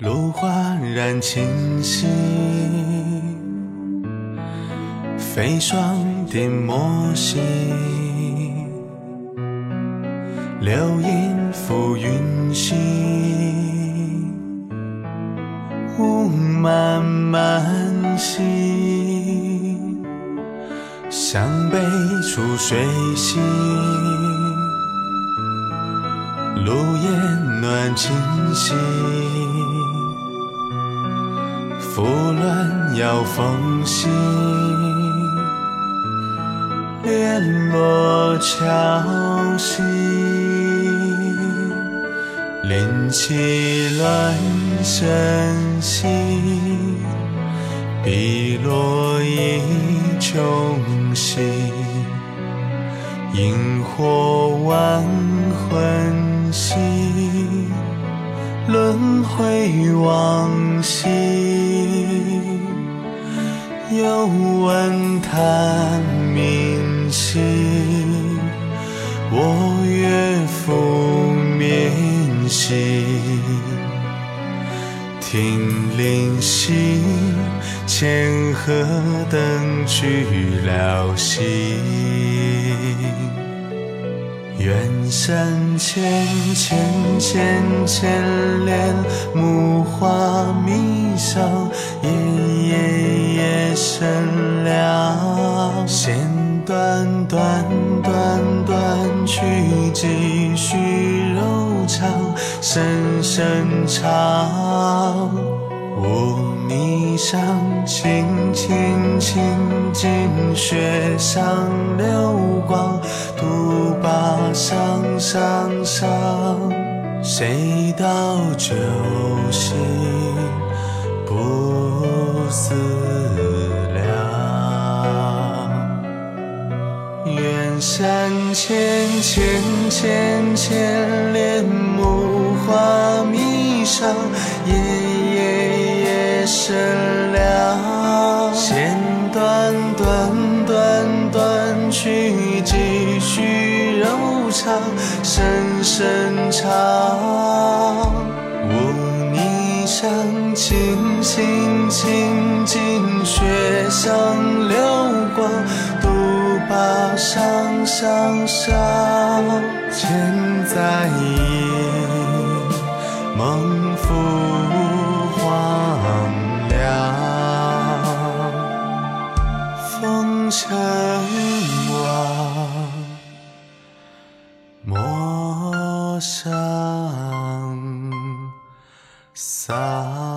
芦花染清溪，飞霜点墨溪，流萤浮云兮，雾漫漫兮，向北处水兮，芦烟暖清溪。拂乱摇风兮，帘落桥兮，灵气乱神兮，碧落一穷兮，萤火万魂兮。轮回往昔，又闻叹鸣兮。我月复眠兮，听铃兮，千河灯去了兮。远山千千千千莲，木花迷上，夜夜夜深了。弦断断断断去，几许柔肠，声声唱。污泥上，清清清净雪上流光，独把伤伤伤。谁道酒醒不思山千千千千莲，木花迷上，夜夜夜深凉。弦断断断断去，几许柔肠，声声唱。污泥上，清清清净雪上流光，把伤伤伤。千载夜，梦复荒凉，风尘往，陌上。桑。